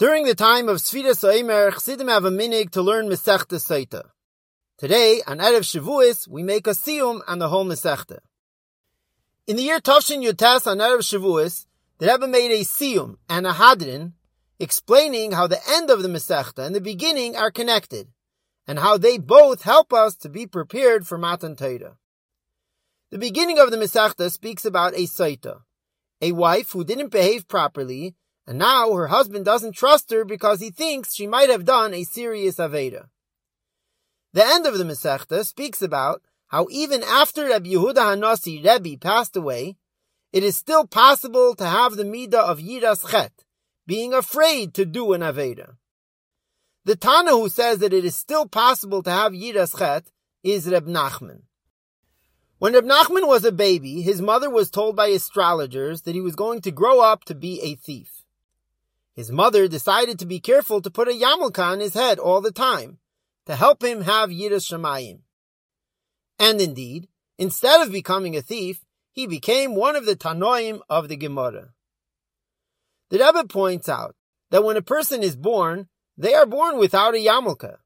During the time of Sfira Soimer, Chassidim have a minig to learn Masechta Soita. Today, on Erev Shavuos, we make a siyum on the whole Masechta. In the year Tavshin Yutas on Erev Shavuos, the Rebbe made a siyum and a hadran explaining how the end of the Masechta and the beginning are connected, and how they both help us to be prepared for Matan Torah. The beginning of the Masechta speaks about a Soita, a wife who didn't behave properly and now her husband doesn't trust her because he thinks she might have done a serious Aveda. The end of the Masechta speaks about how even after Rabbi Yehuda Hanasi Rebbe passed away, it is still possible to have the midah of Yiras Chet, being afraid to do an Aveda. The Tana who says that it is still possible to have Yiras Chet is Reb Nachman. When Reb Nachman was a baby, his mother was told by astrologers that he was going to grow up to be a thief. His mother decided to be careful to put a yarmulke on his head all the time to help him have yiras shamayim. And indeed, instead of becoming a thief, he became one of the tanoim of the Gemara. The Rebbe points out that when a person is born, they are born without a yarmulke.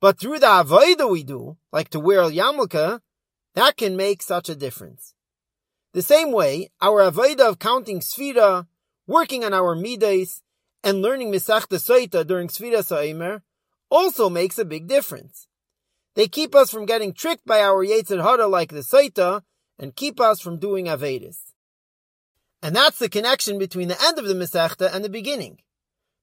But through the avodah we do, like to wear a yarmulke, that can make such a difference. The same way, our avodah of counting sfira, working on our midas, and learning Masechta Soita during Sfira Sa'imer also makes a big difference. They keep us from getting tricked by our Yetzer Hara like the Soita and keep us from doing Avedis. And that's the connection between the end of the Masechta and the beginning.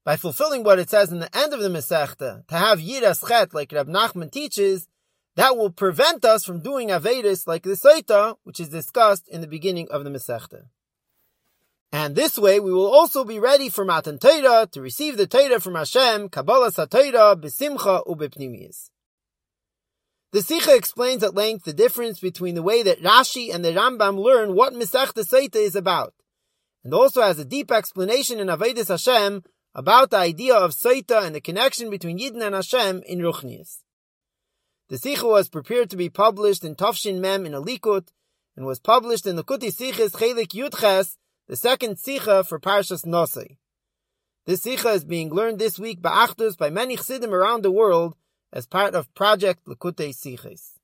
By fulfilling what it says in the end of the Masechta, to have Yiras Chet like Rab Nachman teaches, that will prevent us from doing Avedis like the Soita, which is discussed in the beginning of the Masechta. And this way we will also be ready for Matan Torah to receive the Torah from Hashem, Kabbalah Satayra, Besimcha Ubepnimiyas. The Sikha explains at length the difference between the way that Rashi and the Rambam learn what Masechta Soita is about, and also has a deep explanation in Avodas Hashem about the idea of Soita and the connection between Yidden and Hashem in Ruchnias. The Sikha was prepared to be published in Tafshin Mem in a Likut, and was published in the Kuti Sikhis Chelek Yudches the second Sikha for Parshas Naso. This Sikha is being learned this week by Achdus by many Chassidim around the world as part of Project Likutei Sikhis.